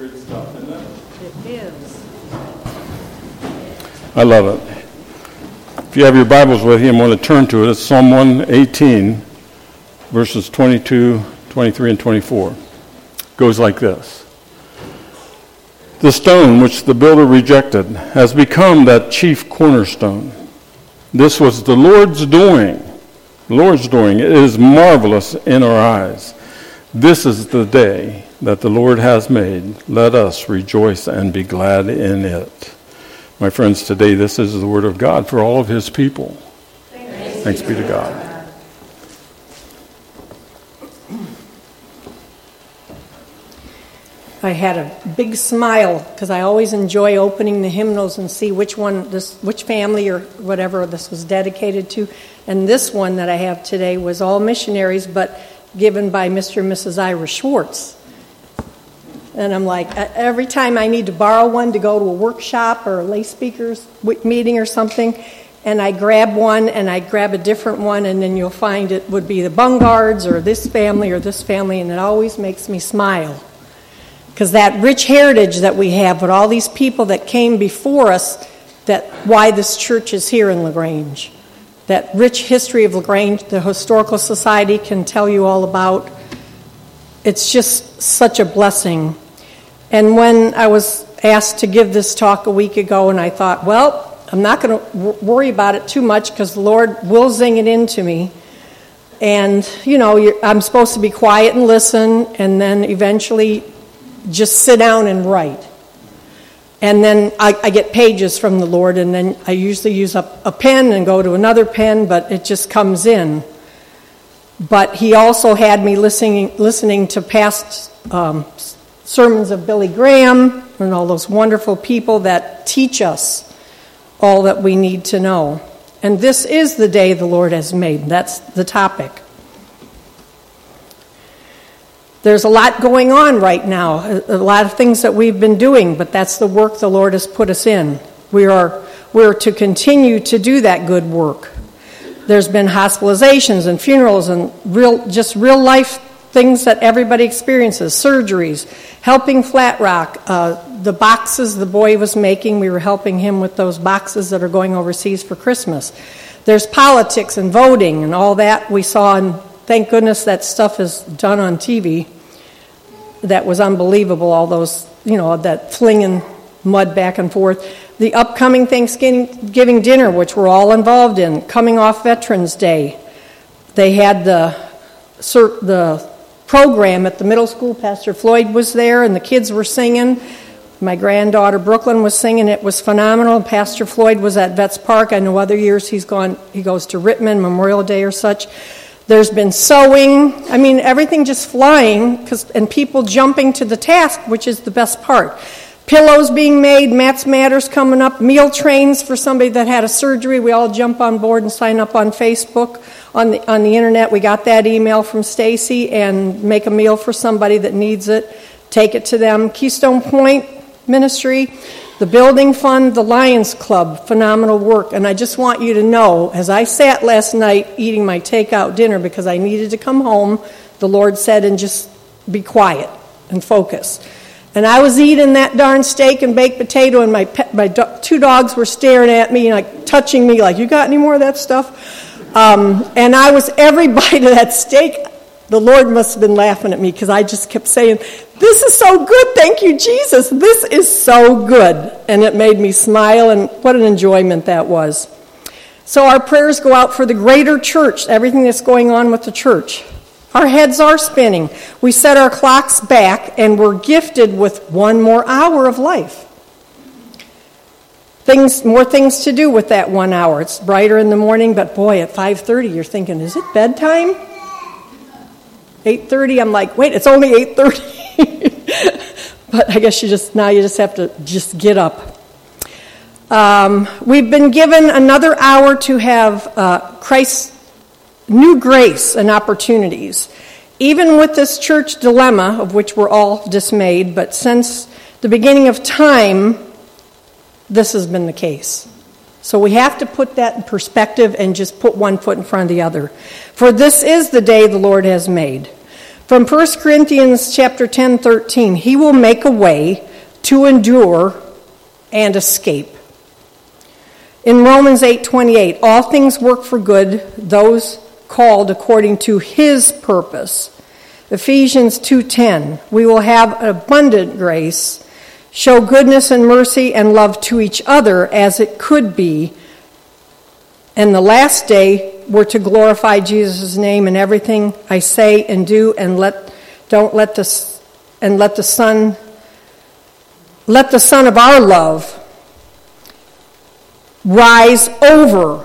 Great stuff, isn't it? It is. I love it. If you have your Bibles with you, I'm to turn to it. It's Psalm 118, verses 22, 23, and 24. It goes like this. The stone which the builder rejected has become that chief cornerstone. This was the Lord's doing. The Lord's doing. It is marvelous in our eyes. This is the day that the Lord has made. Let us rejoice and be glad in it. My friends, today this is the word of God for all of his people. Thanks, Thanks be to God. I had a big smile because I always enjoy opening the hymnals and see which one this which family or whatever this was dedicated to. And this one that I have today was all missionaries but given by Mr. and Mrs. Ira Schwartz. And I'm like, uh, every time I need to borrow one to go to a workshop or a lay speakers meeting or something, and I grab one and I grab a different one, and then you'll find it would be the Bungards or this family or this family, and it always makes me smile. Because that rich heritage that we have with all these people that came before us, that why this church is here in LaGrange. That rich history of LaGrange, the Historical Society can tell you all about it's just such a blessing. And when I was asked to give this talk a week ago, and I thought, well, I'm not going to worry about it too much because the Lord will zing it into me. And, you know, I'm supposed to be quiet and listen, and then eventually just sit down and write. And then I, I get pages from the Lord, and then I usually use a, a pen and go to another pen, but it just comes in but he also had me listening, listening to past um, sermons of Billy Graham and all those wonderful people that teach us all that we need to know. And this is the day the Lord has made. That's the topic. There's a lot going on right now, a lot of things that we've been doing, but that's the work the Lord has put us in. We are we're to continue to do that good work. There's been hospitalizations and funerals and real, just real life things that everybody experiences surgeries, helping Flat Rock. Uh, the boxes the boy was making, we were helping him with those boxes that are going overseas for Christmas. There's politics and voting and all that we saw, and thank goodness that stuff is done on TV. That was unbelievable, all those, you know, that flinging mud back and forth the upcoming Thanksgiving dinner, which we're all involved in, coming off Veterans Day. They had the, the program at the middle school. Pastor Floyd was there, and the kids were singing. My granddaughter Brooklyn was singing. It was phenomenal. Pastor Floyd was at Vets Park. I know other years he's gone. He goes to Rittman Memorial Day or such. There's been sewing. I mean, everything just flying, and people jumping to the task, which is the best part pillows being made, Matt's Matters coming up, meal trains for somebody that had a surgery. We all jump on board and sign up on Facebook, on the, on the internet. We got that email from Stacy and make a meal for somebody that needs it. Take it to them. Keystone Point Ministry, the Building Fund, the Lions Club, phenomenal work. And I just want you to know, as I sat last night eating my takeout dinner because I needed to come home, the Lord said, and just be quiet and focus. And I was eating that darn steak and baked potato, and my, my do- two dogs were staring at me, like touching me, like, You got any more of that stuff? Um, and I was, every bite of that steak, the Lord must have been laughing at me because I just kept saying, This is so good. Thank you, Jesus. This is so good. And it made me smile, and what an enjoyment that was. So, our prayers go out for the greater church, everything that's going on with the church. Our heads are spinning. We set our clocks back and we're gifted with one more hour of life. Things, more things to do with that one hour. It's brighter in the morning, but boy, at 5:30 you're thinking, is it bedtime? 8:30. I'm like, wait, it's only 8:30. but I guess you just now you just have to just get up. Um, we've been given another hour to have uh, Christ new grace and opportunities. Even with this church dilemma, of which we're all dismayed, but since the beginning of time, this has been the case. So we have to put that in perspective and just put one foot in front of the other. For this is the day the Lord has made. From 1 Corinthians chapter 10, 13, he will make a way to endure and escape. In Romans 8:28, all things work for good those called according to his purpose. Ephesians 2:10, we will have abundant grace, show goodness and mercy and love to each other as it could be. And the last day we're to glorify Jesus' name in everything I say and do and let don't let the and let the Son let the Son of our love rise over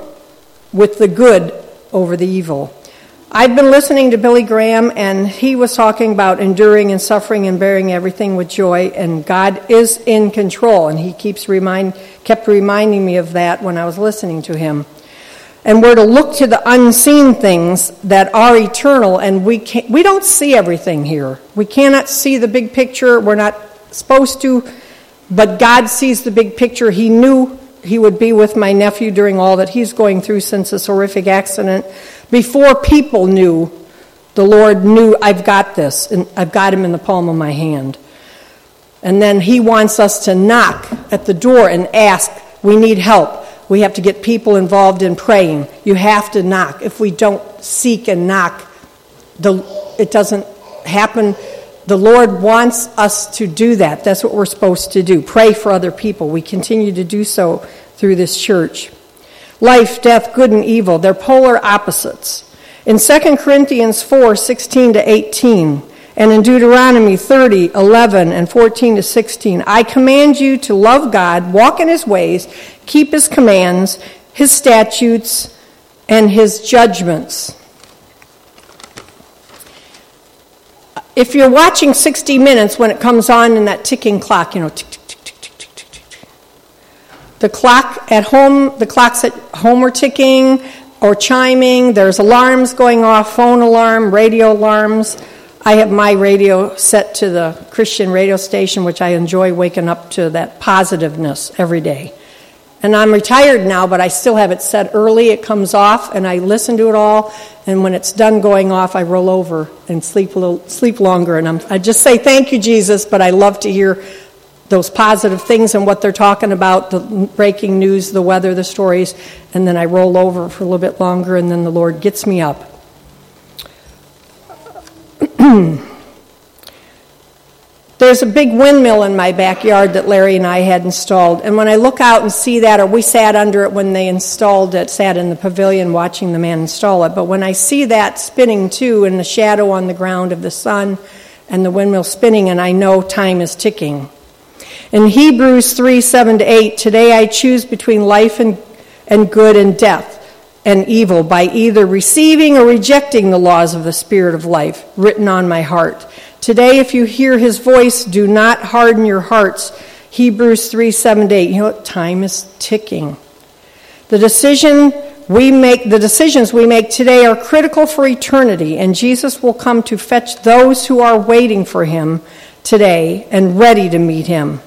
with the good over the evil. I've been listening to Billy Graham, and he was talking about enduring and suffering and bearing everything with joy, and God is in control, and he keeps remind, kept reminding me of that when I was listening to him. And we're to look to the unseen things that are eternal, and we, can't, we don't see everything here. We cannot see the big picture. We're not supposed to, but God sees the big picture. He knew he would be with my nephew during all that he's going through since this horrific accident. Before people knew, the Lord knew, I've got this, and I've got him in the palm of my hand. And then he wants us to knock at the door and ask, we need help. We have to get people involved in praying. You have to knock. If we don't seek and knock, the, it doesn't happen the Lord wants us to do that. That's what we're supposed to do. Pray for other people. We continue to do so through this church. Life, death, good and evil, they're polar opposites. In 2 Corinthians 4 16 to 18, and in Deuteronomy 30 11 and 14 to 16, I command you to love God, walk in his ways, keep his commands, his statutes, and his judgments. If you're watching 60 Minutes when it comes on in that ticking clock, you know, tick, tick, tick, tick, tick, tick, tick, tick. The clock at home, the clocks at home are ticking or chiming. There's alarms going off, phone alarm, radio alarms. I have my radio set to the Christian radio station, which I enjoy waking up to that positiveness every day. And I'm retired now, but I still have it set early. It comes off, and I listen to it all. And when it's done going off, I roll over and sleep a little, sleep longer. And I'm, I just say thank you, Jesus. But I love to hear those positive things and what they're talking about, the breaking news, the weather, the stories. And then I roll over for a little bit longer, and then the Lord gets me up. There's a big windmill in my backyard that Larry and I had installed. And when I look out and see that, or we sat under it when they installed it, sat in the pavilion watching the man install it. But when I see that spinning too, and the shadow on the ground of the sun and the windmill spinning, and I know time is ticking. In Hebrews 3 7 to 8, today I choose between life and, and good and death and evil by either receiving or rejecting the laws of the Spirit of life written on my heart. Today, if you hear his voice, do not harden your hearts. Hebrews 3 7 8. You know what? Time is ticking. The decision we make, the decisions we make today are critical for eternity, and Jesus will come to fetch those who are waiting for him today and ready to meet him.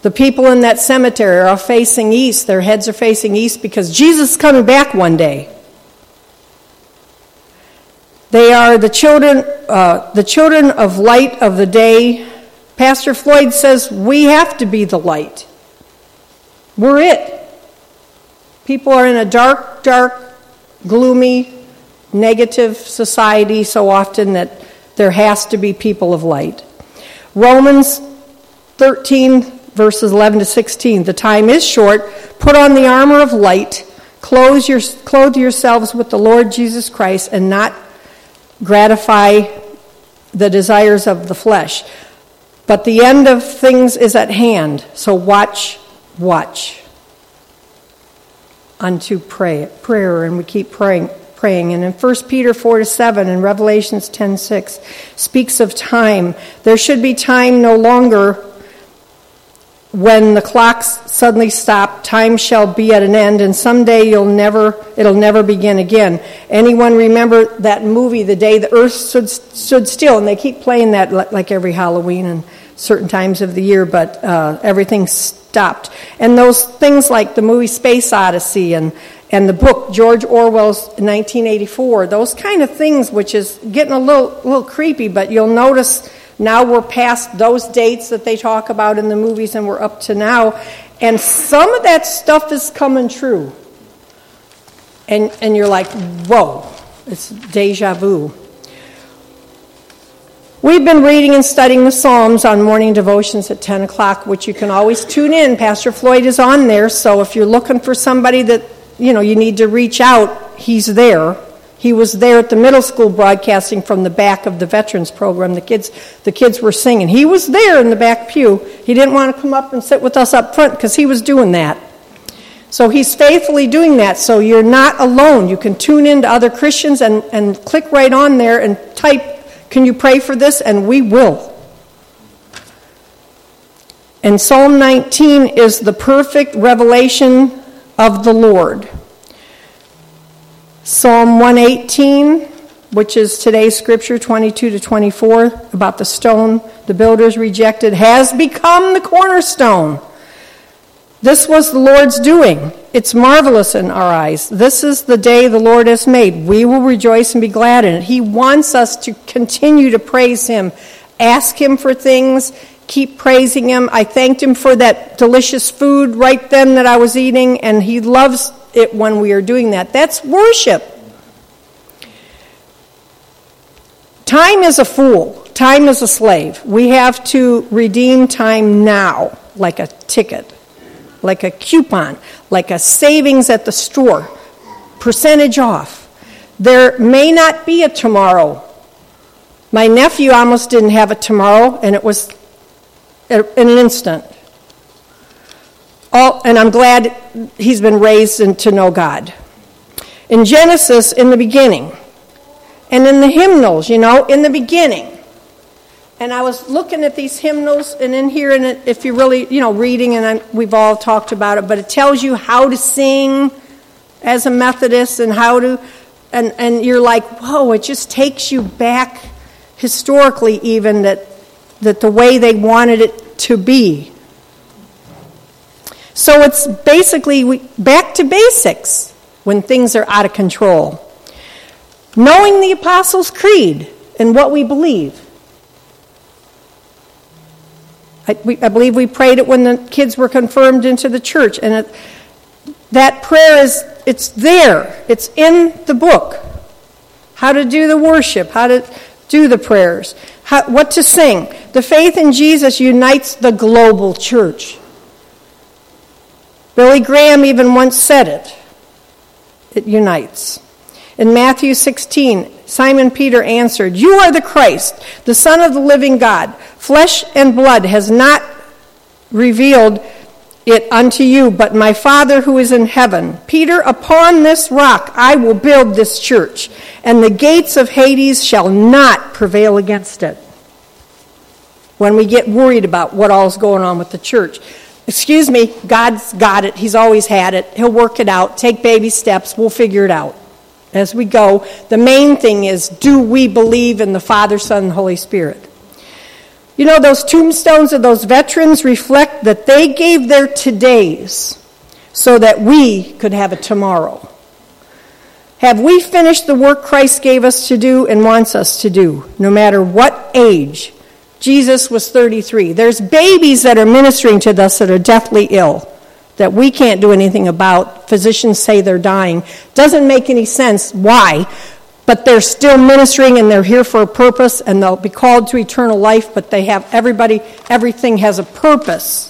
The people in that cemetery are facing east. Their heads are facing east because Jesus is coming back one day. They are the children, uh, the children of light of the day. Pastor Floyd says we have to be the light. We're it. People are in a dark, dark, gloomy, negative society so often that there has to be people of light. Romans 13, verses 11 to 16. The time is short. Put on the armor of light. Clothe, your, clothe yourselves with the Lord Jesus Christ and not gratify the desires of the flesh. But the end of things is at hand, so watch, watch unto pray, prayer, and we keep praying. Praying. And in 1 Peter 4 to 7 and Revelations 10 6 speaks of time. There should be time no longer when the clocks suddenly stop, time shall be at an end, and someday you'll never, it'll never begin again. Anyone remember that movie, The Day the Earth Stood, stood Still? And they keep playing that like every Halloween and certain times of the year, but uh, everything stopped. And those things like the movie Space Odyssey and, and the book George Orwell's 1984, those kind of things, which is getting a little, little creepy, but you'll notice now we're past those dates that they talk about in the movies and we're up to now. And some of that stuff is coming true. And, and you're like, whoa, it's deja vu. We've been reading and studying the Psalms on morning devotions at 10 o'clock, which you can always tune in. Pastor Floyd is on there, so if you're looking for somebody that, you know, you need to reach out, he's there. He was there at the middle school broadcasting from the back of the veterans program. The kids, the kids were singing. He was there in the back pew. He didn't want to come up and sit with us up front because he was doing that. So he's faithfully doing that. So you're not alone. You can tune in to other Christians and, and click right on there and type can you pray for this? And we will. And Psalm 19 is the perfect revelation of the Lord. Psalm 118, which is today's scripture 22 to 24, about the stone the builders rejected, has become the cornerstone. This was the Lord's doing. It's marvelous in our eyes. This is the day the Lord has made. We will rejoice and be glad in it. He wants us to continue to praise Him, ask Him for things, keep praising Him. I thanked Him for that delicious food right then that I was eating, and He loves it when we are doing that. That's worship. Time is a fool, time is a slave. We have to redeem time now, like a ticket like a coupon, like a savings at the store, percentage off. There may not be a tomorrow. My nephew almost didn't have a tomorrow, and it was in an instant. All, and I'm glad he's been raised to know God. In Genesis, in the beginning, and in the hymnals, you know, in the beginning, and I was looking at these hymnals, and in here, and if you're really, you know, reading, and I'm, we've all talked about it, but it tells you how to sing as a Methodist and how to, and, and you're like, whoa, it just takes you back historically, even that, that the way they wanted it to be. So it's basically we, back to basics when things are out of control. Knowing the Apostles' Creed and what we believe. I, we, I, believe we prayed it when the kids were confirmed into the church, and it, that prayer is it's there. It's in the book. How to do the worship, how to do the prayers, how, what to sing. The faith in Jesus unites the global church. Billy Graham even once said it. It unites. In Matthew 16, Simon Peter answered, You are the Christ, the Son of the living God. Flesh and blood has not revealed it unto you, but my Father who is in heaven. Peter, upon this rock I will build this church, and the gates of Hades shall not prevail against it. When we get worried about what all's going on with the church, excuse me, God's got it. He's always had it. He'll work it out. Take baby steps. We'll figure it out as we go. The main thing is do we believe in the Father, Son, and Holy Spirit? You know, those tombstones of those veterans reflect that they gave their todays so that we could have a tomorrow. Have we finished the work Christ gave us to do and wants us to do, no matter what age? Jesus was 33. There's babies that are ministering to us that are deathly ill that we can't do anything about. Physicians say they're dying. Doesn't make any sense why, but they're still ministering and they're here for a purpose and they'll be called to eternal life, but they have everybody, everything has a purpose.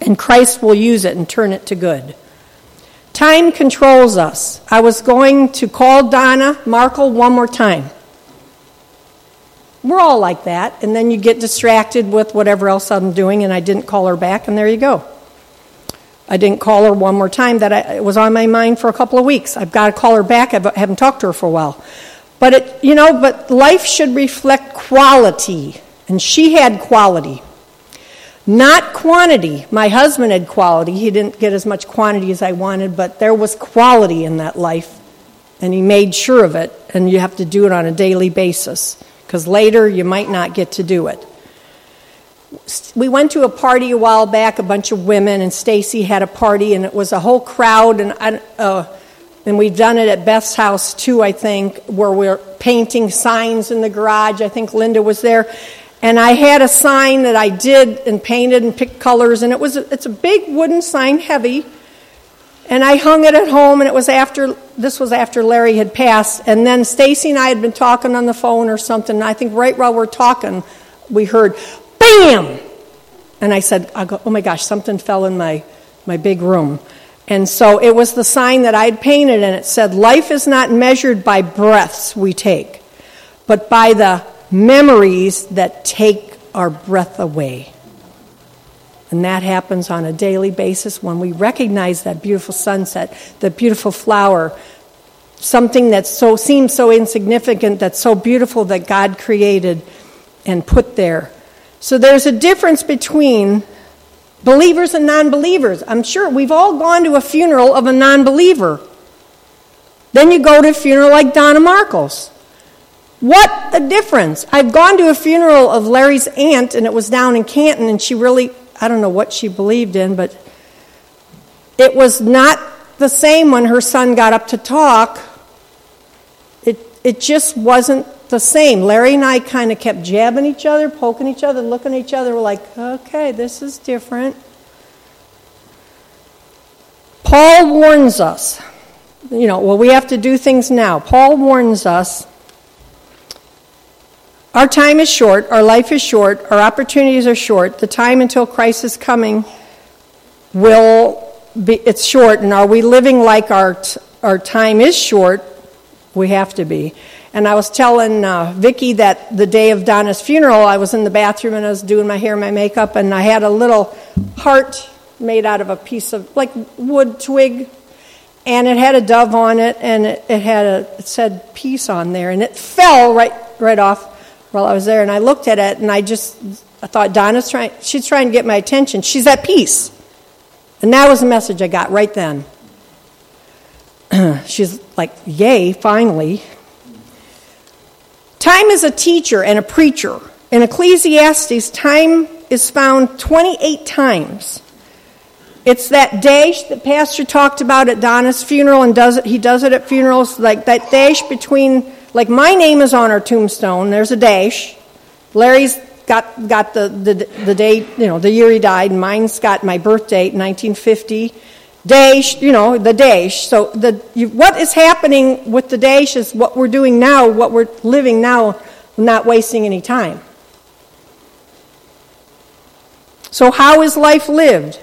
And Christ will use it and turn it to good. Time controls us. I was going to call Donna Markle one more time. We're all like that, and then you get distracted with whatever else I'm doing, and I didn't call her back, and there you go. I didn't call her one more time. That I, was on my mind for a couple of weeks. I've got to call her back. I haven't talked to her for a while. But it, you know, but life should reflect quality, and she had quality, not quantity. My husband had quality. He didn't get as much quantity as I wanted, but there was quality in that life, and he made sure of it. And you have to do it on a daily basis because later you might not get to do it. We went to a party a while back, a bunch of women, and Stacy had a party, and it was a whole crowd, and uh, and we've done it at Beth's house too, I think, where we're painting signs in the garage. I think Linda was there, and I had a sign that I did and painted and picked colors, and it was a, it's a big wooden sign, heavy, and I hung it at home, and it was after this was after Larry had passed, and then Stacy and I had been talking on the phone or something. And I think right while we're talking, we heard bam, and I said, I go, "Oh my gosh, something fell in my my big room." And so it was the sign that I'd painted, and it said, "Life is not measured by breaths we take, but by the memories that take our breath away." And that happens on a daily basis when we recognize that beautiful sunset, the beautiful flower, something that so seems so insignificant, that's so beautiful that God created and put there. So there's a difference between believers and non believers. I'm sure we've all gone to a funeral of a non believer. Then you go to a funeral like Donna Marcos. What a difference. I've gone to a funeral of Larry's aunt, and it was down in Canton, and she really I don't know what she believed in, but it was not the same when her son got up to talk. It, it just wasn't the same. Larry and I kind of kept jabbing each other, poking each other, looking at each other. We're like, okay, this is different. Paul warns us. You know, well, we have to do things now. Paul warns us our time is short, our life is short, our opportunities are short. The time until Christ is coming will be it's short and are we living like our our time is short? We have to be. And I was telling uh, Vicki that the day of Donna's funeral, I was in the bathroom and I was doing my hair, and my makeup, and I had a little heart made out of a piece of like wood twig, and it had a dove on it, and it, it had a it said peace on there, and it fell right right off while I was there, and I looked at it, and I just I thought Donna's trying. She's trying to get my attention. She's at peace, and that was the message I got right then. she's like, "Yay! Finally." Time is a teacher and a preacher. In Ecclesiastes, time is found 28 times. It's that dash that Pastor talked about at Donna's funeral, and does it, he does it at funerals, like that dash between like my name is on our tombstone. There's a dash. Larry's got got the the, the date, you know, the year he died. Mine's got my birth date, 1950. Dash, you know, the dash. So the you, what is happening with the dash is what we're doing now, what we're living now, not wasting any time. So how is life lived?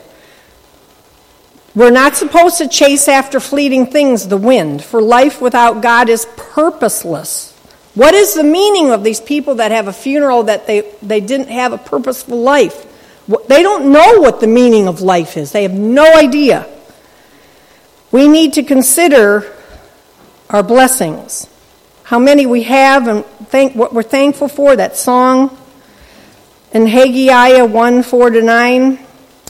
We're not supposed to chase after fleeting things, the wind, for life without God is purposeless. What is the meaning of these people that have a funeral that they, they didn't have a purposeful life? They don't know what the meaning of life is, they have no idea. We need to consider our blessings, how many we have, and thank, what we're thankful for. That song in Haggai 1 4 to 9.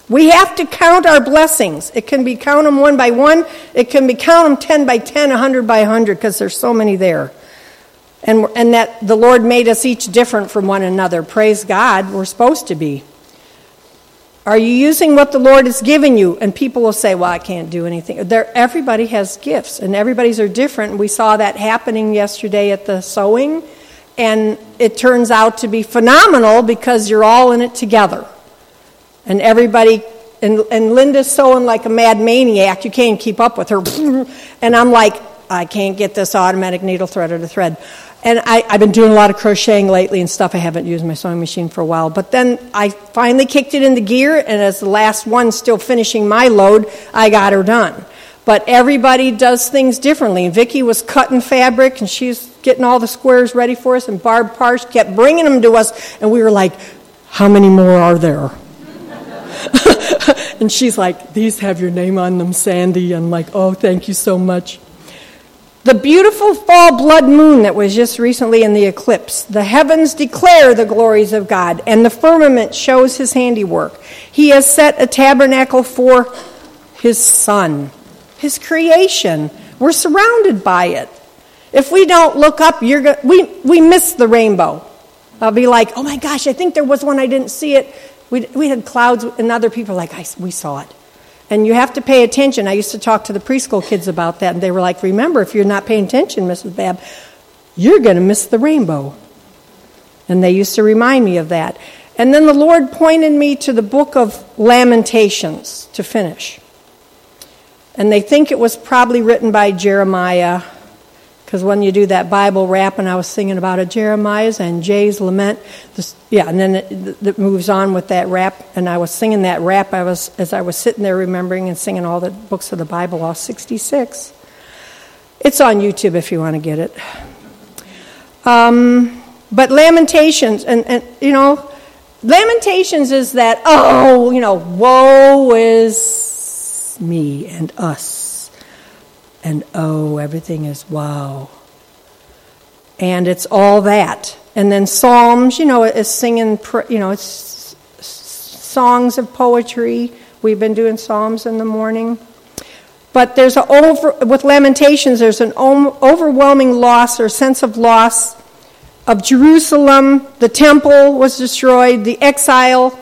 We have to count our blessings. It can be count them one by one. It can be count them 10 by 10, 100 by 100, because there's so many there. And, and that the Lord made us each different from one another. Praise God, we're supposed to be. Are you using what the Lord has given you? And people will say, well, I can't do anything. Everybody has gifts, and everybody's are different. We saw that happening yesterday at the sewing, and it turns out to be phenomenal because you're all in it together. And everybody, and, and Linda's sewing like a mad maniac. You can't keep up with her. And I'm like, I can't get this automatic needle threader to thread. And I, have been doing a lot of crocheting lately and stuff. I haven't used my sewing machine for a while. But then I finally kicked it into gear, and as the last one still finishing my load, I got her done. But everybody does things differently. And Vicki was cutting fabric, and she's getting all the squares ready for us, and Barb Parsh kept bringing them to us, and we were like, how many more are there? and she's like, These have your name on them, Sandy. I'm like, Oh, thank you so much. The beautiful fall blood moon that was just recently in the eclipse. The heavens declare the glories of God, and the firmament shows his handiwork. He has set a tabernacle for his son, his creation. We're surrounded by it. If we don't look up, you're go- we, we miss the rainbow. I'll be like, oh my gosh, I think there was one, I didn't see it We, we had clouds, and other people like, I, we saw it. And you have to pay attention. I used to talk to the preschool kids about that, and they were like, Remember, if you're not paying attention, Mrs. Babb, you're going to miss the rainbow. And they used to remind me of that. And then the Lord pointed me to the book of Lamentations to finish. And they think it was probably written by Jeremiah, because when you do that Bible rap, and I was singing about it, Jeremiah's and Jay's lament, this, yeah, and then it, it, moves on with that rap, and I was singing that rap. I was as I was sitting there remembering and singing all the books of the Bible, all 66. It's on YouTube if you want to get it. Um, but Lamentations, and, and you know, Lamentations is that, oh, you know, woe is me and us. And oh, everything is wow. And it's all that. And then Psalms, you know, is singing, you know, it's songs of poetry. We've been doing Psalms in the morning. But there's an over, with Lamentations, there's an overwhelming loss or sense of loss of Jerusalem, the temple was destroyed, the exile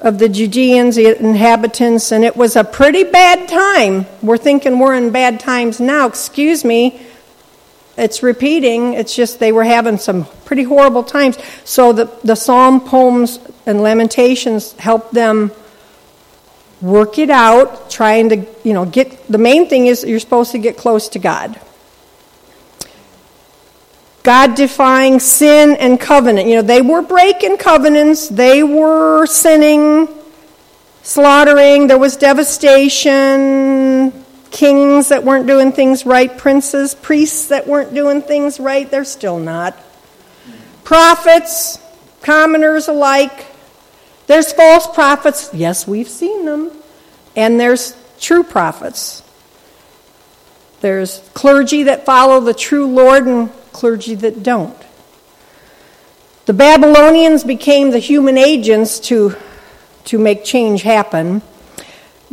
of the Judeans, the inhabitants, and it was a pretty bad time. We're thinking we're in bad times now. Excuse me. It's repeating. It's just they were having some pretty horrible times. So the, the psalm poems and lamentations help them work it out, trying to, you know, get the main thing is you're supposed to get close to God. God defying sin and covenant. You know, they were breaking covenants, they were sinning, slaughtering, there was devastation, kings that weren't doing things right, princes, priests that weren't doing things right, they're still not. Prophets, commoners alike. There's false prophets. Yes, we've seen them. And there's true prophets. There's clergy that follow the true Lord and clergy that don't. The Babylonians became the human agents to, to make change happen.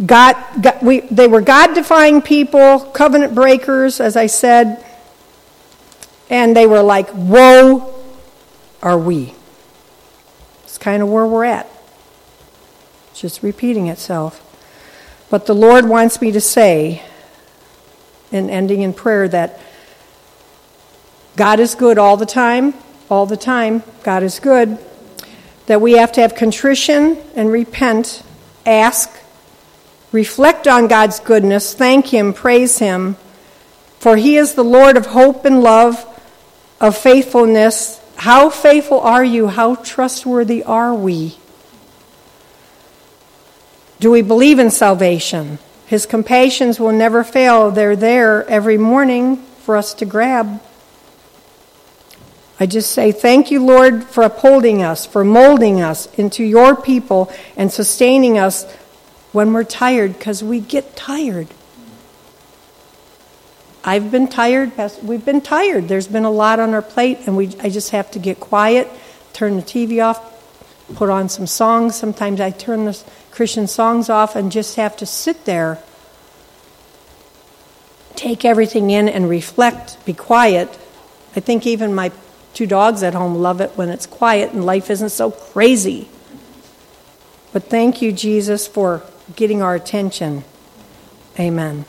God, God we, they were God defying people, covenant breakers, as I said, and they were like, Woe are we. It's kind of where we're at. It's just repeating itself. But the Lord wants me to say, in ending in prayer, that God is good all the time, all the time. God is good. That we have to have contrition and repent, ask, reflect on God's goodness, thank Him, praise Him, for He is the Lord of hope and love, of faithfulness. How faithful are you? How trustworthy are we? Do we believe in salvation? His compassions will never fail. They're there every morning for us to grab. I just say, Thank you, Lord, for upholding us, for molding us into your people and sustaining us when we're tired, because we get tired. I've been tired. We've been tired. There's been a lot on our plate, and we, I just have to get quiet, turn the TV off, put on some songs. Sometimes I turn the Christian songs off and just have to sit there, take everything in, and reflect, be quiet. I think even my Two dogs at home love it when it's quiet and life isn't so crazy. But thank you, Jesus, for getting our attention. Amen.